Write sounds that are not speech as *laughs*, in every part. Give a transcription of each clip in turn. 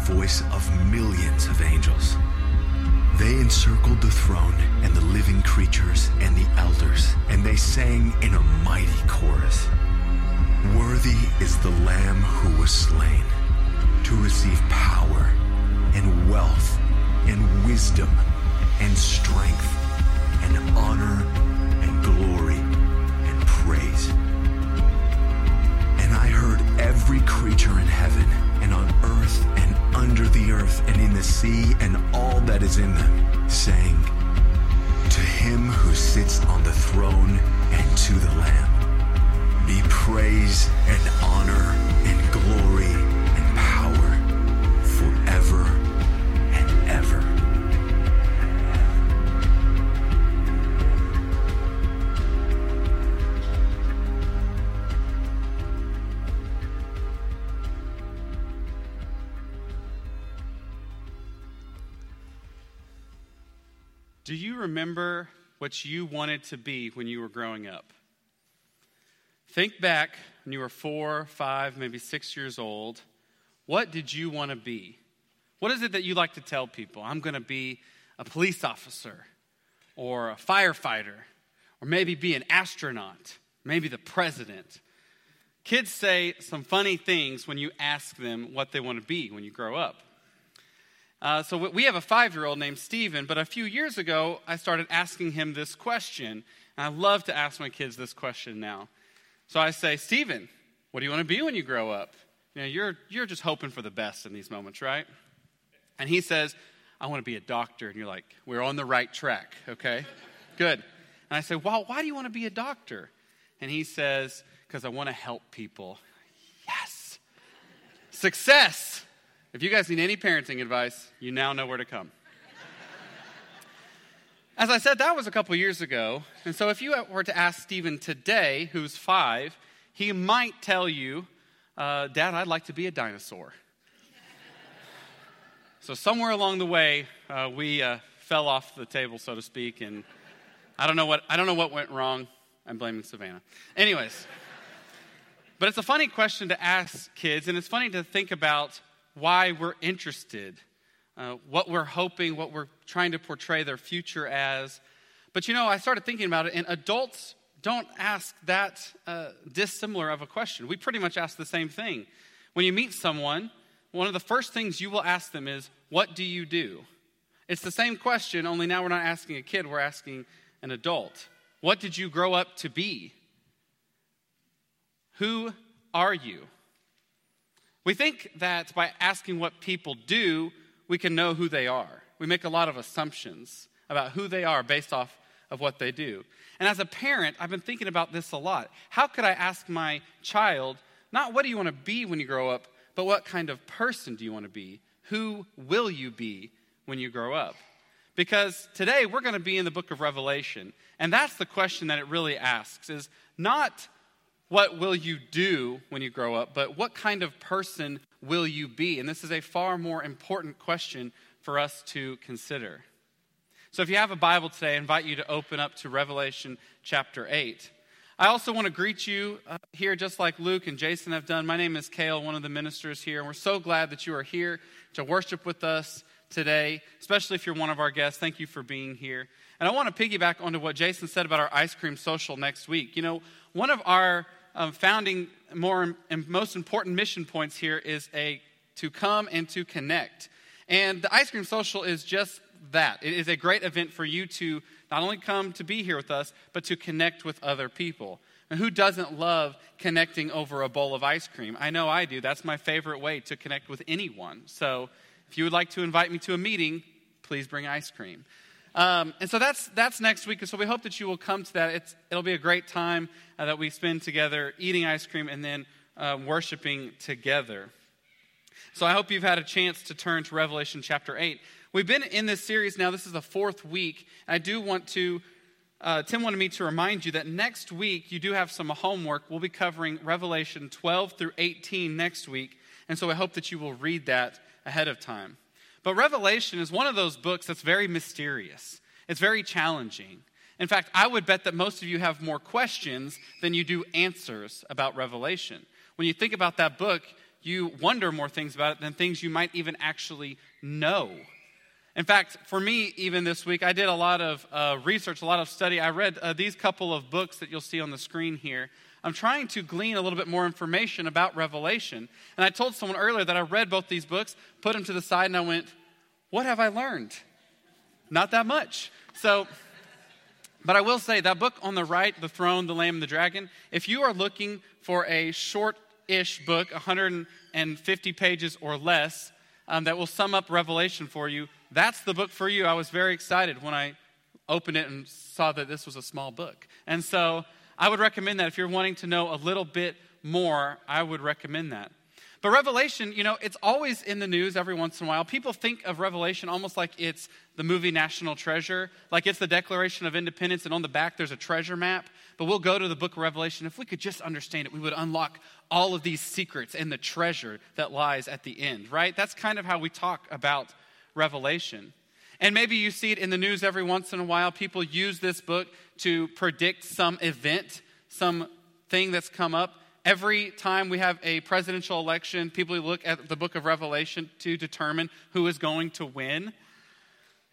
voice of millions of angels. They encircled the throne and the living creatures and the elders, and they sang in a mighty chorus Worthy is the Lamb who was slain to receive power and wealth and wisdom and strength and honor and glory and praise. And I heard every creature in heaven and on earth and under the earth and in the sea and all that is in them, saying, To him who sits on the throne and to the Lamb be praise and honor remember what you wanted to be when you were growing up? Think back when you were four, five, maybe six years old. What did you want to be? What is it that you like to tell people? I'm going to be a police officer or a firefighter or maybe be an astronaut, maybe the president. Kids say some funny things when you ask them what they want to be when you grow up. Uh, so we have a five year old named Steven, but a few years ago, I started asking him this question. And I love to ask my kids this question now. So I say, Steven, what do you want to be when you grow up? You know, you're, you're just hoping for the best in these moments, right? And he says, I want to be a doctor. And you're like, we're on the right track, okay? *laughs* Good. And I say, well, why do you want to be a doctor? And he says, because I want to help people. Yes. Success. If you guys need any parenting advice, you now know where to come. As I said, that was a couple years ago. And so if you were to ask Stephen today, who's five, he might tell you, uh, Dad, I'd like to be a dinosaur. *laughs* so somewhere along the way, uh, we uh, fell off the table, so to speak, and I don't know what, I don't know what went wrong. I'm blaming Savannah. Anyways, but it's a funny question to ask kids, and it's funny to think about why we're interested, uh, what we're hoping, what we're trying to portray their future as. But you know, I started thinking about it, and adults don't ask that uh, dissimilar of a question. We pretty much ask the same thing. When you meet someone, one of the first things you will ask them is, What do you do? It's the same question, only now we're not asking a kid, we're asking an adult. What did you grow up to be? Who are you? We think that by asking what people do, we can know who they are. We make a lot of assumptions about who they are based off of what they do. And as a parent, I've been thinking about this a lot. How could I ask my child, not what do you want to be when you grow up, but what kind of person do you want to be? Who will you be when you grow up? Because today we're going to be in the book of Revelation, and that's the question that it really asks is not what will you do when you grow up, but what kind of person will you be? And this is a far more important question for us to consider. So if you have a Bible today, I invite you to open up to Revelation chapter 8. I also want to greet you uh, here, just like Luke and Jason have done. My name is Kale, one of the ministers here, and we're so glad that you are here to worship with us today, especially if you're one of our guests. Thank you for being here. And I want to piggyback onto what Jason said about our ice cream social next week. You know, one of our um, founding more and most important mission points here is a to come and to connect. And the ice cream social is just that. It is a great event for you to not only come to be here with us, but to connect with other people. And who doesn't love connecting over a bowl of ice cream? I know I do. That's my favorite way to connect with anyone. So if you would like to invite me to a meeting, please bring ice cream. Um, and so that's, that's next week. And so we hope that you will come to that. It's, it'll be a great time uh, that we spend together eating ice cream and then uh, worshiping together. So I hope you've had a chance to turn to Revelation chapter 8. We've been in this series now, this is the fourth week. And I do want to, uh, Tim wanted me to remind you that next week you do have some homework. We'll be covering Revelation 12 through 18 next week. And so I hope that you will read that ahead of time. But Revelation is one of those books that's very mysterious, it's very challenging. In fact, I would bet that most of you have more questions than you do answers about Revelation. When you think about that book, you wonder more things about it than things you might even actually know. In fact, for me, even this week, I did a lot of uh, research, a lot of study. I read uh, these couple of books that you'll see on the screen here. I'm trying to glean a little bit more information about Revelation. And I told someone earlier that I read both these books, put them to the side, and I went, What have I learned? Not that much. So, but I will say that book on the right, The Throne, the Lamb, and the Dragon, if you are looking for a short ish book, 150 pages or less, um, that will sum up Revelation for you, that's the book for you. I was very excited when I opened it and saw that this was a small book. And so I would recommend that if you're wanting to know a little bit more, I would recommend that. But Revelation, you know, it's always in the news every once in a while. People think of Revelation almost like it's the movie National Treasure, like it's the Declaration of Independence, and on the back there's a treasure map. But we'll go to the book of Revelation. If we could just understand it, we would unlock all of these secrets and the treasure that lies at the end, right? That's kind of how we talk about Revelation. And maybe you see it in the news every once in a while. People use this book to predict some event, some thing that's come up. Every time we have a presidential election, people look at the book of Revelation to determine who is going to win.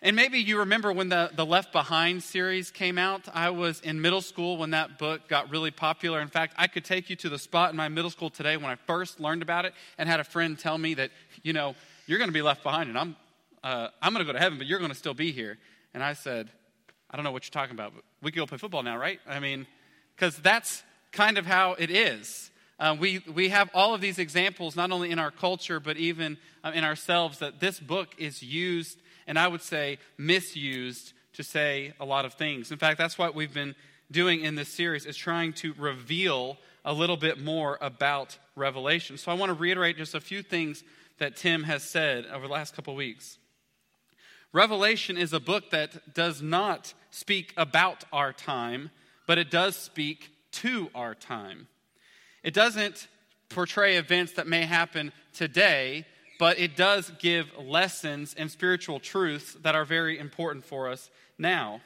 And maybe you remember when the, the Left Behind series came out. I was in middle school when that book got really popular. In fact, I could take you to the spot in my middle school today when I first learned about it and had a friend tell me that, you know, you're going to be left behind and I'm, uh, I'm going to go to heaven, but you're going to still be here. And I said, I don't know what you're talking about, but we can go play football now, right? I mean, because that's kind of how it is. Uh, we, we have all of these examples, not only in our culture, but even uh, in ourselves, that this book is used, and I would say misused, to say a lot of things. In fact, that's what we've been doing in this series, is trying to reveal a little bit more about Revelation. So I want to reiterate just a few things that Tim has said over the last couple of weeks. Revelation is a book that does not speak about our time, but it does speak to our time. It doesn't portray events that may happen today, but it does give lessons and spiritual truths that are very important for us now.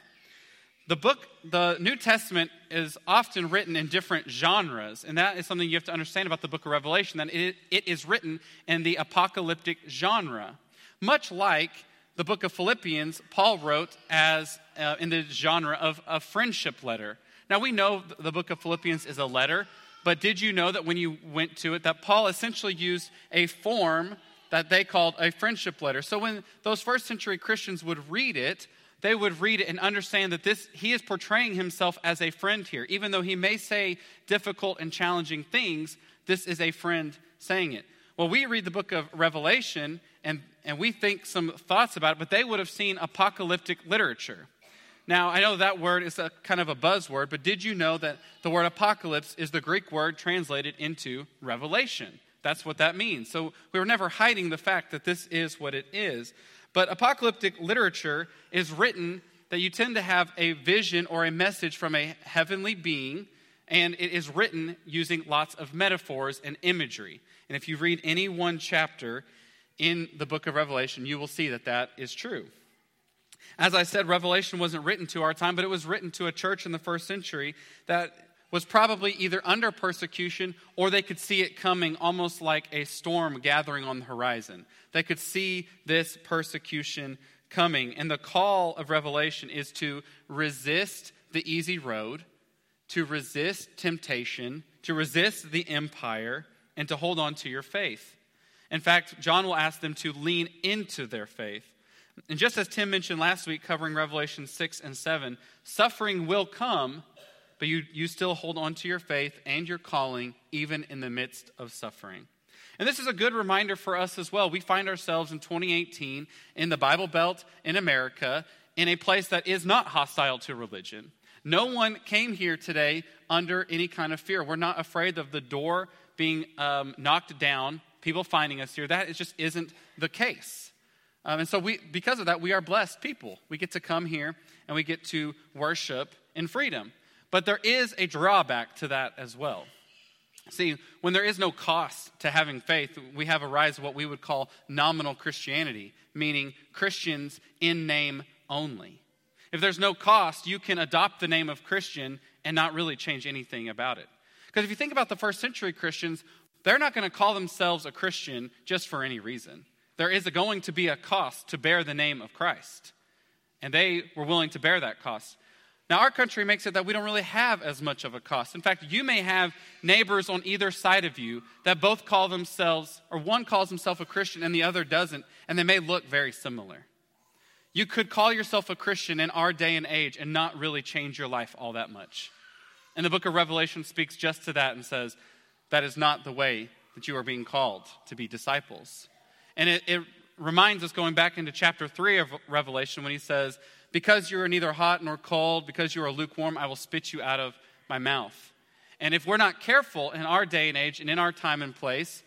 The book, the New Testament, is often written in different genres, and that is something you have to understand about the book of Revelation, that it, it is written in the apocalyptic genre. Much like the book of Philippians, Paul wrote as uh, in the genre of a friendship letter. Now, we know the book of Philippians is a letter, but did you know that when you went to it, that Paul essentially used a form that they called a friendship letter? So when those first century Christians would read it, they would read it and understand that this he is portraying himself as a friend here. Even though he may say difficult and challenging things, this is a friend saying it. Well, we read the book of Revelation and, and we think some thoughts about it, but they would have seen apocalyptic literature. Now, I know that word is a kind of a buzzword, but did you know that the word apocalypse is the Greek word translated into revelation? That's what that means. So we were never hiding the fact that this is what it is. But apocalyptic literature is written that you tend to have a vision or a message from a heavenly being, and it is written using lots of metaphors and imagery. And if you read any one chapter in the book of Revelation, you will see that that is true. As I said, Revelation wasn't written to our time, but it was written to a church in the first century that was probably either under persecution or they could see it coming almost like a storm gathering on the horizon. They could see this persecution coming. And the call of Revelation is to resist the easy road, to resist temptation, to resist the empire, and to hold on to your faith. In fact, John will ask them to lean into their faith. And just as Tim mentioned last week, covering Revelation 6 and 7, suffering will come, but you, you still hold on to your faith and your calling, even in the midst of suffering. And this is a good reminder for us as well. We find ourselves in 2018 in the Bible Belt in America in a place that is not hostile to religion. No one came here today under any kind of fear. We're not afraid of the door being um, knocked down, people finding us here. That just isn't the case. Um, and so, we, because of that, we are blessed people. We get to come here and we get to worship in freedom. But there is a drawback to that as well. See, when there is no cost to having faith, we have a rise of what we would call nominal Christianity, meaning Christians in name only. If there's no cost, you can adopt the name of Christian and not really change anything about it. Because if you think about the first century Christians, they're not going to call themselves a Christian just for any reason. There is going to be a cost to bear the name of Christ. And they were willing to bear that cost. Now, our country makes it that we don't really have as much of a cost. In fact, you may have neighbors on either side of you that both call themselves, or one calls himself a Christian and the other doesn't, and they may look very similar. You could call yourself a Christian in our day and age and not really change your life all that much. And the book of Revelation speaks just to that and says, that is not the way that you are being called to be disciples. And it, it reminds us going back into chapter 3 of Revelation when he says, Because you are neither hot nor cold, because you are lukewarm, I will spit you out of my mouth. And if we're not careful in our day and age and in our time and place,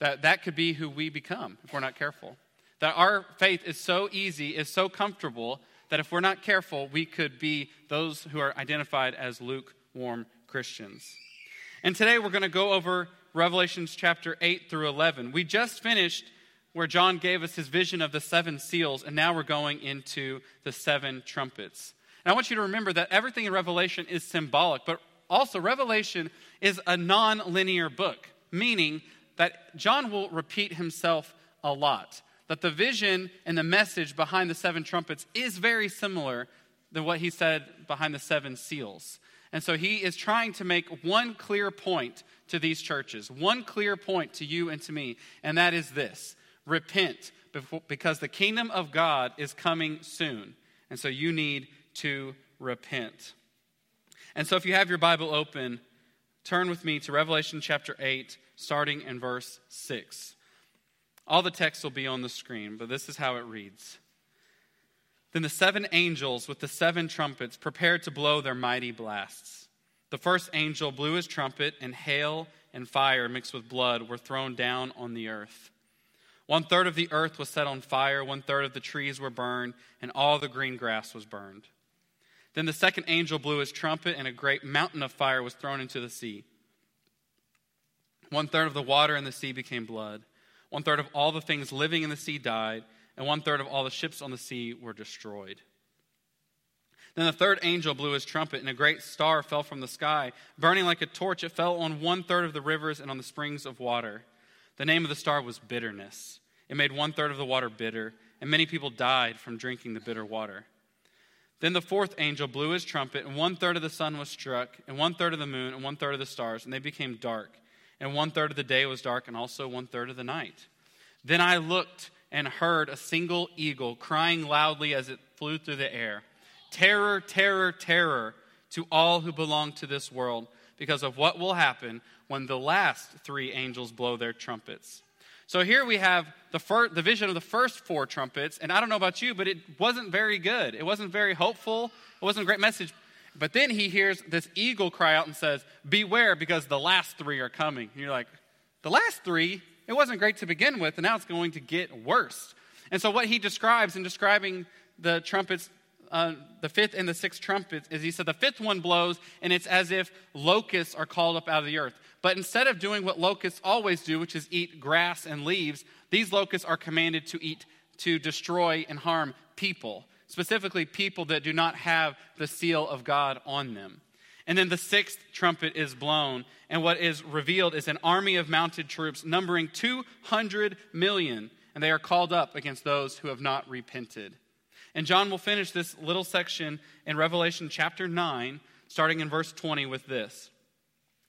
that, that could be who we become if we're not careful. That our faith is so easy, is so comfortable, that if we're not careful, we could be those who are identified as lukewarm Christians. And today we're going to go over Revelations chapter 8 through 11. We just finished where John gave us his vision of the seven seals, and now we're going into the seven trumpets. And I want you to remember that everything in Revelation is symbolic, but also Revelation is a non linear book, meaning that John will repeat himself a lot. That the vision and the message behind the seven trumpets is very similar than what he said behind the seven seals. And so he is trying to make one clear point to these churches, one clear point to you and to me, and that is this repent because the kingdom of God is coming soon. And so you need to repent. And so if you have your Bible open, turn with me to Revelation chapter 8, starting in verse 6. All the text will be on the screen, but this is how it reads. Then the seven angels with the seven trumpets prepared to blow their mighty blasts. The first angel blew his trumpet, and hail and fire mixed with blood were thrown down on the earth. One third of the earth was set on fire, one third of the trees were burned, and all the green grass was burned. Then the second angel blew his trumpet, and a great mountain of fire was thrown into the sea. One third of the water in the sea became blood. One third of all the things living in the sea died and one third of all the ships on the sea were destroyed. Then the third angel blew his trumpet, and a great star fell from the sky. Burning like a torch, it fell on one third of the rivers and on the springs of water. The name of the star was Bitterness. It made one third of the water bitter, and many people died from drinking the bitter water. Then the fourth angel blew his trumpet, and one third of the sun was struck, and one third of the moon, and one third of the stars, and they became dark. And one third of the day was dark, and also one third of the night. Then I looked and heard a single eagle crying loudly as it flew through the air Terror, terror, terror to all who belong to this world because of what will happen when the last three angels blow their trumpets. So here we have the, first, the vision of the first four trumpets, and I don't know about you, but it wasn't very good. It wasn't very hopeful. It wasn't a great message. But then he hears this eagle cry out and says, Beware, because the last three are coming. And you're like, The last three? It wasn't great to begin with, and now it's going to get worse. And so, what he describes in describing the trumpets, uh, the fifth and the sixth trumpets, is he said the fifth one blows, and it's as if locusts are called up out of the earth. But instead of doing what locusts always do, which is eat grass and leaves, these locusts are commanded to eat, to destroy and harm people, specifically people that do not have the seal of God on them. And then the sixth trumpet is blown, and what is revealed is an army of mounted troops numbering 200 million, and they are called up against those who have not repented. And John will finish this little section in Revelation chapter 9, starting in verse 20, with this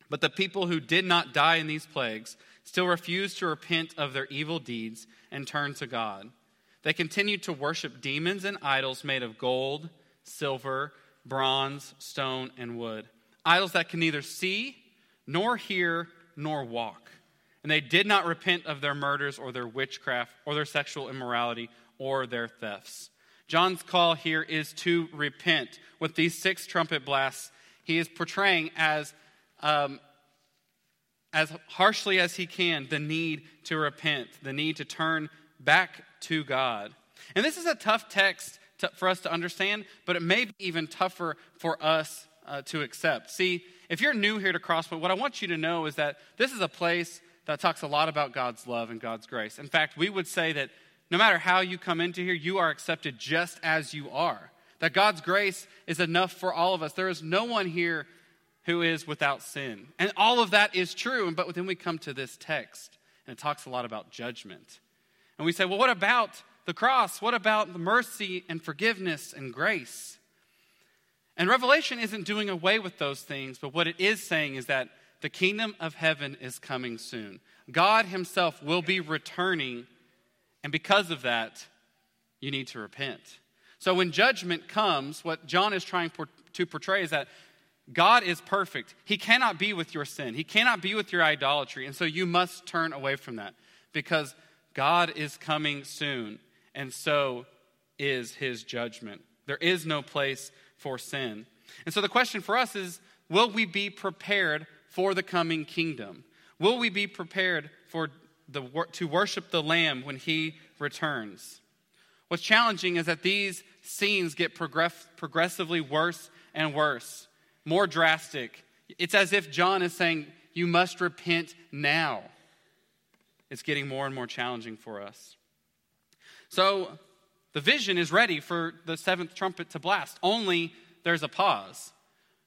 But the people who did not die in these plagues still refused to repent of their evil deeds and turn to God. They continued to worship demons and idols made of gold, silver, bronze, stone, and wood. Idols that can neither see, nor hear, nor walk. And they did not repent of their murders or their witchcraft or their sexual immorality or their thefts. John's call here is to repent. With these six trumpet blasts, he is portraying as, um, as harshly as he can the need to repent, the need to turn back to God. And this is a tough text to, for us to understand, but it may be even tougher for us uh, to accept. See, if you're new here to Crosspoint, what I want you to know is that this is a place that talks a lot about God's love and God's grace. In fact, we would say that no matter how you come into here, you are accepted just as you are. That God's grace is enough for all of us. There is no one here who is without sin. And all of that is true. But then we come to this text, and it talks a lot about judgment. And we say, well, what about the cross? What about the mercy and forgiveness and grace? And Revelation isn't doing away with those things, but what it is saying is that the kingdom of heaven is coming soon. God Himself will be returning, and because of that, you need to repent. So when judgment comes, what John is trying to portray is that God is perfect. He cannot be with your sin, He cannot be with your idolatry. And so you must turn away from that because God is coming soon, and so is His judgment. There is no place for sin. And so the question for us is will we be prepared for the coming kingdom? Will we be prepared for the, to worship the Lamb when He returns? What's challenging is that these scenes get progress, progressively worse and worse, more drastic. It's as if John is saying, You must repent now. It's getting more and more challenging for us. So the vision is ready for the seventh trumpet to blast, only there's a pause.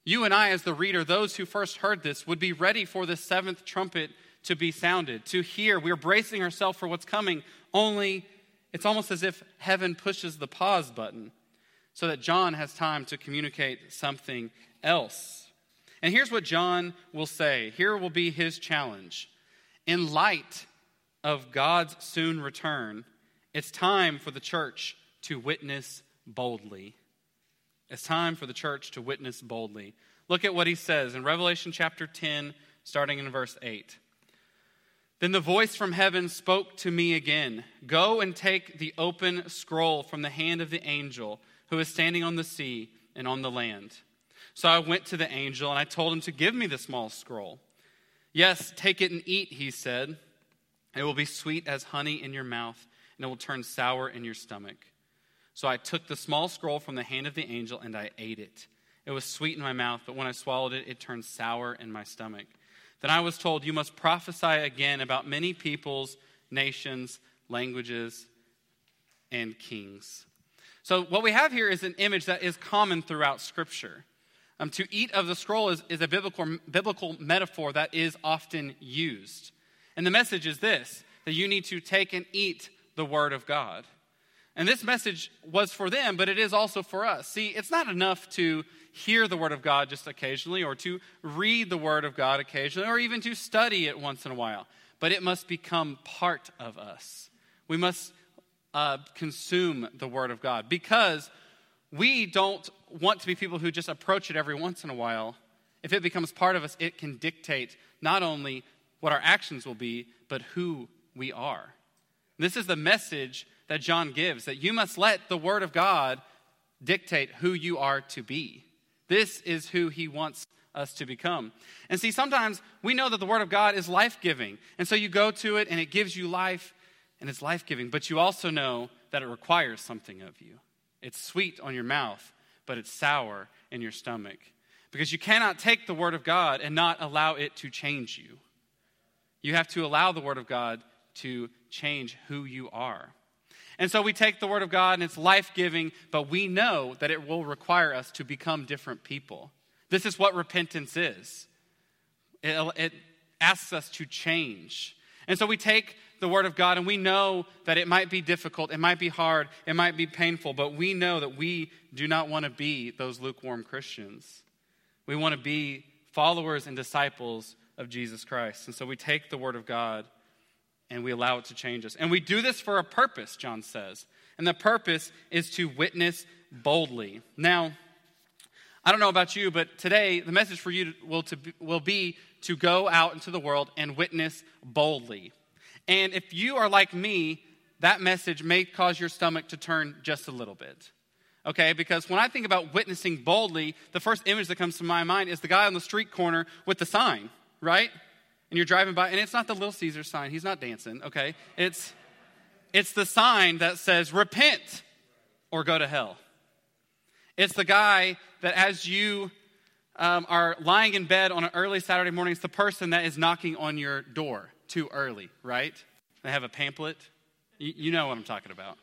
You and I, as the reader, those who first heard this, would be ready for the seventh trumpet to be sounded, to hear. We're bracing ourselves for what's coming, only it's almost as if heaven pushes the pause button so that John has time to communicate something else. And here's what John will say here will be his challenge. In light of God's soon return, it's time for the church to witness boldly. It's time for the church to witness boldly. Look at what he says in Revelation chapter 10, starting in verse 8. Then the voice from heaven spoke to me again Go and take the open scroll from the hand of the angel who is standing on the sea and on the land. So I went to the angel and I told him to give me the small scroll. Yes, take it and eat, he said. It will be sweet as honey in your mouth, and it will turn sour in your stomach. So I took the small scroll from the hand of the angel and I ate it. It was sweet in my mouth, but when I swallowed it, it turned sour in my stomach. Then I was told, You must prophesy again about many peoples, nations, languages, and kings. So, what we have here is an image that is common throughout Scripture. Um, to eat of the scroll is, is a biblical, biblical metaphor that is often used. And the message is this that you need to take and eat the Word of God. And this message was for them, but it is also for us. See, it's not enough to hear the Word of God just occasionally, or to read the Word of God occasionally, or even to study it once in a while, but it must become part of us. We must uh, consume the Word of God because we don't want to be people who just approach it every once in a while. If it becomes part of us, it can dictate not only what our actions will be, but who we are. This is the message that John gives that you must let the Word of God dictate who you are to be. This is who he wants us to become. And see, sometimes we know that the Word of God is life giving. And so you go to it and it gives you life and it's life giving. But you also know that it requires something of you. It's sweet on your mouth, but it's sour in your stomach. Because you cannot take the Word of God and not allow it to change you. You have to allow the Word of God to change who you are. And so we take the Word of God and it's life giving, but we know that it will require us to become different people. This is what repentance is it, it asks us to change. And so we take the Word of God and we know that it might be difficult, it might be hard, it might be painful, but we know that we do not want to be those lukewarm Christians. We want to be followers and disciples of Jesus Christ. And so we take the Word of God and we allow it to change us. And we do this for a purpose, John says. And the purpose is to witness boldly. Now, I don't know about you, but today the message for you will, to be, will be to go out into the world and witness boldly. And if you are like me, that message may cause your stomach to turn just a little bit. Okay, because when I think about witnessing boldly, the first image that comes to my mind is the guy on the street corner with the sign, right? And you're driving by, and it's not the Little Caesar sign. He's not dancing, okay? It's, it's the sign that says, repent or go to hell. It's the guy that as you um, are lying in bed on an early Saturday morning, it's the person that is knocking on your door too early, right? They have a pamphlet. You, you know what I'm talking about.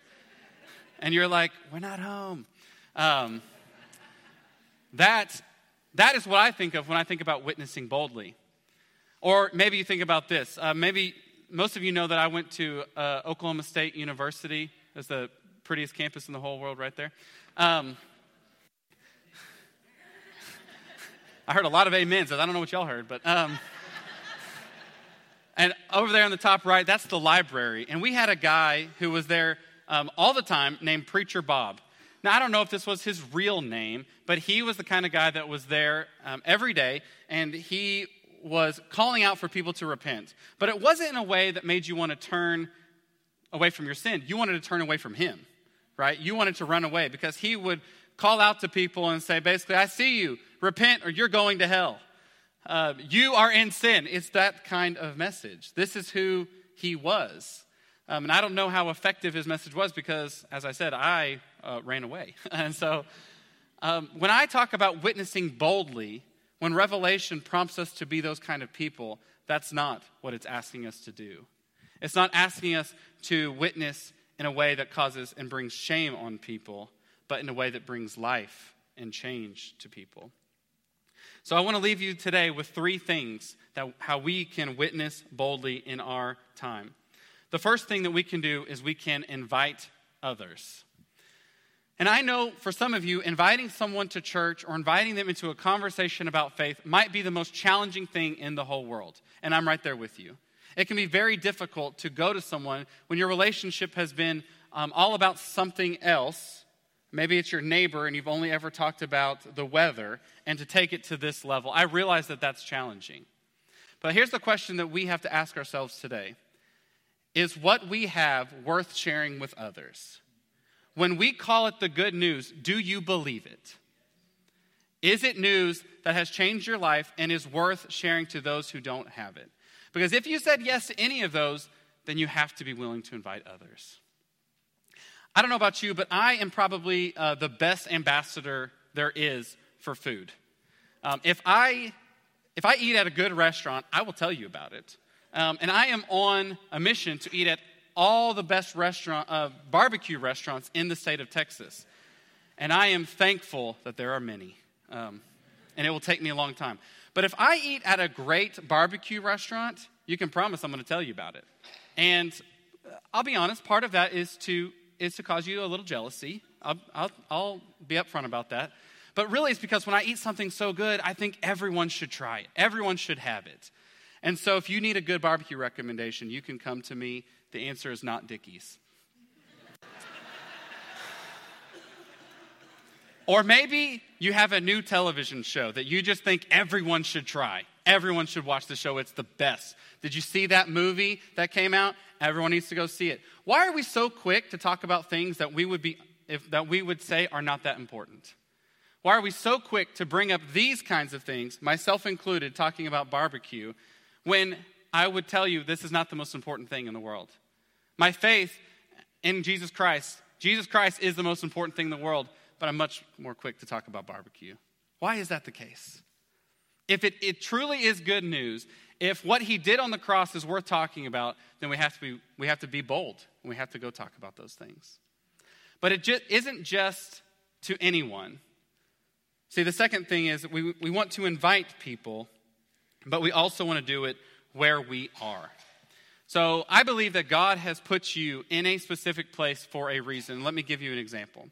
And you're like, we're not home. Um, that That is what I think of when I think about witnessing boldly. Or maybe you think about this. Uh, maybe most of you know that I went to uh, Oklahoma State University. It's the prettiest campus in the whole world, right there. Um, *laughs* I heard a lot of amens. I don't know what y'all heard, but. Um, and over there on the top right, that's the library. And we had a guy who was there um, all the time named Preacher Bob. Now, I don't know if this was his real name, but he was the kind of guy that was there um, every day, and he was calling out for people to repent. But it wasn't in a way that made you want to turn away from your sin. You wanted to turn away from him, right? You wanted to run away because he would call out to people and say, basically, I see you, repent or you're going to hell. Uh, you are in sin. It's that kind of message. This is who he was. Um, and I don't know how effective his message was because, as I said, I uh, ran away. *laughs* and so um, when I talk about witnessing boldly, when Revelation prompts us to be those kind of people, that's not what it's asking us to do. It's not asking us to witness in a way that causes and brings shame on people, but in a way that brings life and change to people. So I want to leave you today with three things that how we can witness boldly in our time. The first thing that we can do is we can invite others. And I know for some of you, inviting someone to church or inviting them into a conversation about faith might be the most challenging thing in the whole world. And I'm right there with you. It can be very difficult to go to someone when your relationship has been um, all about something else Maybe it's your neighbor and you've only ever talked about the weather, and to take it to this level. I realize that that's challenging. But here's the question that we have to ask ourselves today Is what we have worth sharing with others? When we call it the good news, do you believe it? Is it news that has changed your life and is worth sharing to those who don't have it? Because if you said yes to any of those, then you have to be willing to invite others. I don't know about you, but I am probably uh, the best ambassador there is for food. Um, if, I, if I eat at a good restaurant, I will tell you about it. Um, and I am on a mission to eat at all the best restaurant, uh, barbecue restaurants in the state of Texas. And I am thankful that there are many. Um, and it will take me a long time. But if I eat at a great barbecue restaurant, you can promise I'm going to tell you about it. And uh, I'll be honest, part of that is to is to cause you a little jealousy. I'll, I'll, I'll be upfront about that. But really, it's because when I eat something so good, I think everyone should try it. Everyone should have it. And so, if you need a good barbecue recommendation, you can come to me. The answer is not Dickey's. or maybe you have a new television show that you just think everyone should try. Everyone should watch the show. It's the best. Did you see that movie that came out? Everyone needs to go see it. Why are we so quick to talk about things that we would be if, that we would say are not that important? Why are we so quick to bring up these kinds of things, myself included, talking about barbecue, when I would tell you this is not the most important thing in the world? My faith in Jesus Christ, Jesus Christ is the most important thing in the world, but I'm much more quick to talk about barbecue. Why is that the case? If it, it truly is good news, if what he did on the cross is worth talking about, then we have to be, we have to be bold and we have to go talk about those things. But it just isn't just to anyone. See, the second thing is we, we want to invite people, but we also want to do it where we are. So I believe that God has put you in a specific place for a reason. Let me give you an example.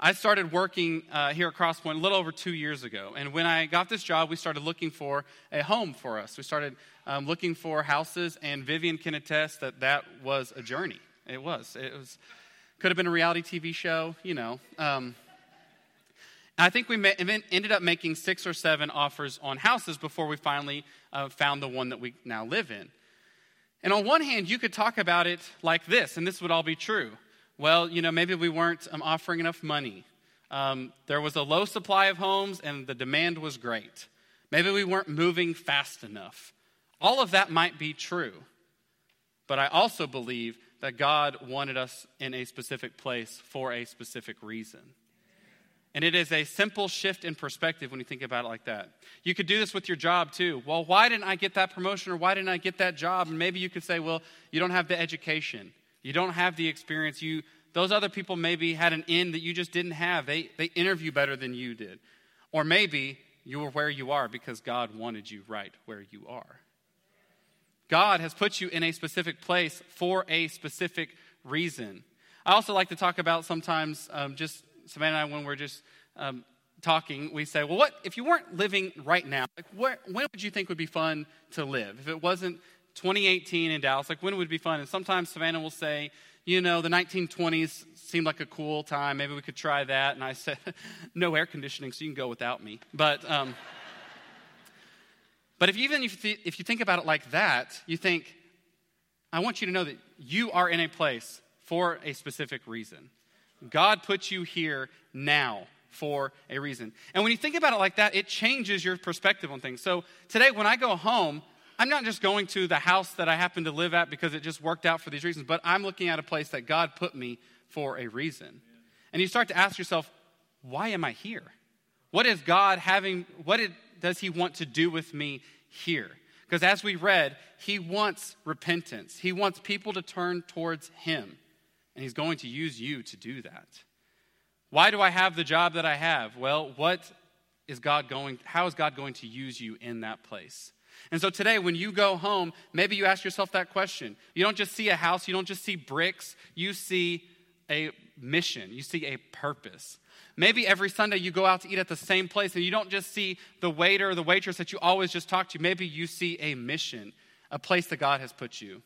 I started working uh, here at Crosspoint a little over two years ago. And when I got this job, we started looking for a home for us. We started um, looking for houses, and Vivian can attest that that was a journey. It was. It was could have been a reality TV show, you know. Um, I think we ended up making six or seven offers on houses before we finally uh, found the one that we now live in. And on one hand, you could talk about it like this, and this would all be true. Well, you know, maybe we weren't um, offering enough money. Um, there was a low supply of homes and the demand was great. Maybe we weren't moving fast enough. All of that might be true. But I also believe that God wanted us in a specific place for a specific reason. And it is a simple shift in perspective when you think about it like that. You could do this with your job too. Well, why didn't I get that promotion or why didn't I get that job? And maybe you could say, well, you don't have the education. You don't have the experience. You, those other people maybe had an in that you just didn't have. They, they interview better than you did. Or maybe you're where you are because God wanted you right where you are. God has put you in a specific place for a specific reason. I also like to talk about sometimes um, just Savannah and I, when we're just um, talking, we say, well, what if you weren't living right now? Like, where, when would you think would be fun to live? If it wasn't 2018 in Dallas, like when would be fun? And sometimes Savannah will say, you know, the 1920s seemed like a cool time. Maybe we could try that. And I said, *laughs* no air conditioning, so you can go without me. But, um, but if even if if you think about it like that, you think, I want you to know that you are in a place for a specific reason. God put you here now for a reason. And when you think about it like that, it changes your perspective on things. So today, when I go home, I'm not just going to the house that I happen to live at because it just worked out for these reasons, but I'm looking at a place that God put me for a reason. And you start to ask yourself, why am I here? What is God having, what does He want to do with me here? Because as we read, He wants repentance, He wants people to turn towards Him, and He's going to use you to do that. Why do I have the job that I have? Well, what is God going, how is God going to use you in that place? And so today, when you go home, maybe you ask yourself that question. You don't just see a house, you don't just see bricks, you see a mission, you see a purpose. Maybe every Sunday you go out to eat at the same place and you don't just see the waiter or the waitress that you always just talk to. Maybe you see a mission, a place that God has put you.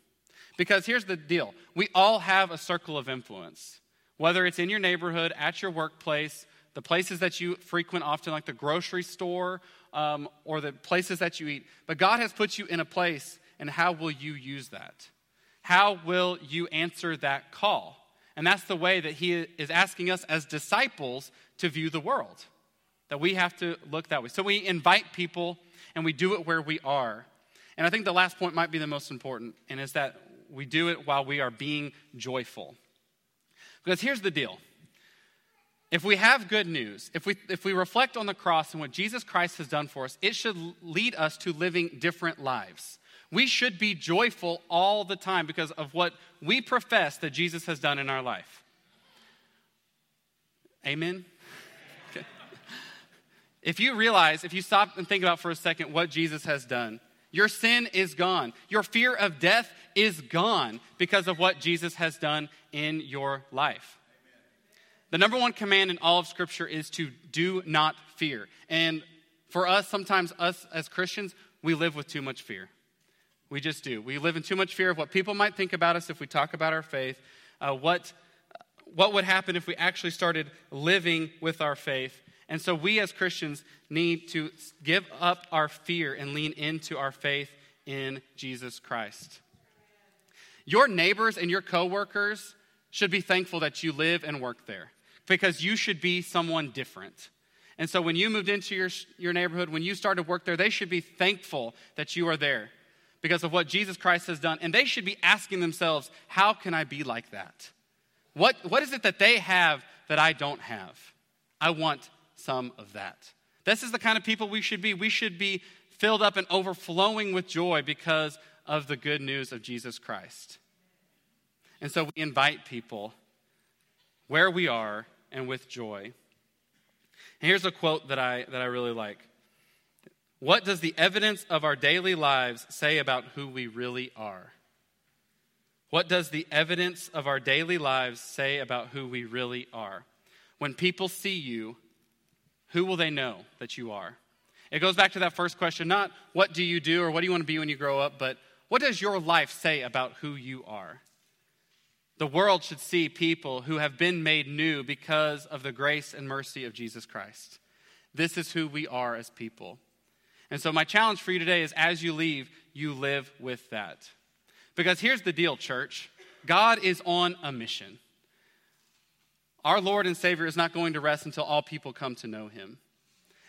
Because here's the deal we all have a circle of influence, whether it's in your neighborhood, at your workplace, the places that you frequent often, like the grocery store um, or the places that you eat. But God has put you in a place, and how will you use that? How will you answer that call? And that's the way that He is asking us as disciples to view the world, that we have to look that way. So we invite people and we do it where we are. And I think the last point might be the most important, and is that we do it while we are being joyful. Because here's the deal if we have good news, if we, if we reflect on the cross and what Jesus Christ has done for us, it should lead us to living different lives. We should be joyful all the time because of what we profess that Jesus has done in our life. Amen? Okay. *laughs* If you realize, if you stop and think about for a second what Jesus has done, your sin is gone. Your fear of death is gone because of what Jesus has done in your life. The number one command in all of Scripture is to do not fear. And for us, sometimes us as Christians, we live with too much fear. We just do. We live in too much fear of what people might think about us if we talk about our faith, uh, what, what would happen if we actually started living with our faith. And so we as Christians need to give up our fear and lean into our faith in Jesus Christ. Your neighbors and your coworkers should be thankful that you live and work there because you should be someone different. And so when you moved into your, your neighborhood, when you started work there, they should be thankful that you are there because of what Jesus Christ has done. And they should be asking themselves, how can I be like that? What, what is it that they have that I don't have? I want some of that. This is the kind of people we should be. We should be filled up and overflowing with joy because of the good news of Jesus Christ. And so we invite people where we are and with joy. And here's a quote that I, that I really like What does the evidence of our daily lives say about who we really are? What does the evidence of our daily lives say about who we really are? When people see you, who will they know that you are? It goes back to that first question not what do you do or what do you want to be when you grow up, but what does your life say about who you are? The world should see people who have been made new because of the grace and mercy of Jesus Christ. This is who we are as people. And so, my challenge for you today is as you leave, you live with that. Because here's the deal, church God is on a mission. Our Lord and Savior is not going to rest until all people come to know him.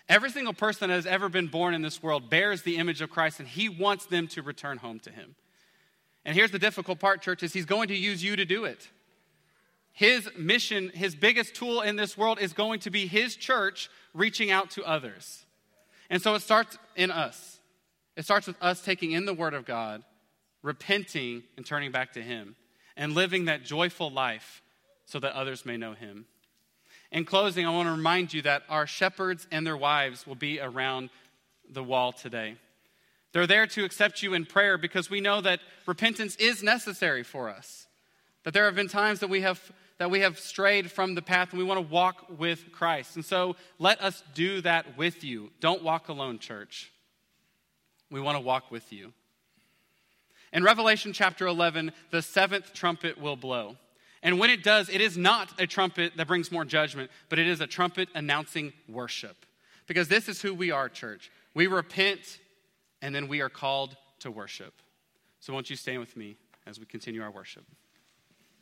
Every single person that has ever been born in this world bears the image of Christ, and he wants them to return home to him. And here's the difficult part, church, is he's going to use you to do it. His mission, his biggest tool in this world is going to be his church reaching out to others. And so it starts in us. It starts with us taking in the word of God, repenting and turning back to him, and living that joyful life so that others may know him. In closing, I want to remind you that our shepherds and their wives will be around the wall today. They're there to accept you in prayer because we know that repentance is necessary for us. That there have been times that we have that we have strayed from the path and we want to walk with Christ. And so let us do that with you. Don't walk alone, church. We want to walk with you. In Revelation chapter 11, the seventh trumpet will blow. And when it does, it is not a trumpet that brings more judgment, but it is a trumpet announcing worship. Because this is who we are, church. We repent and then we are called to worship. So, won't you stand with me as we continue our worship?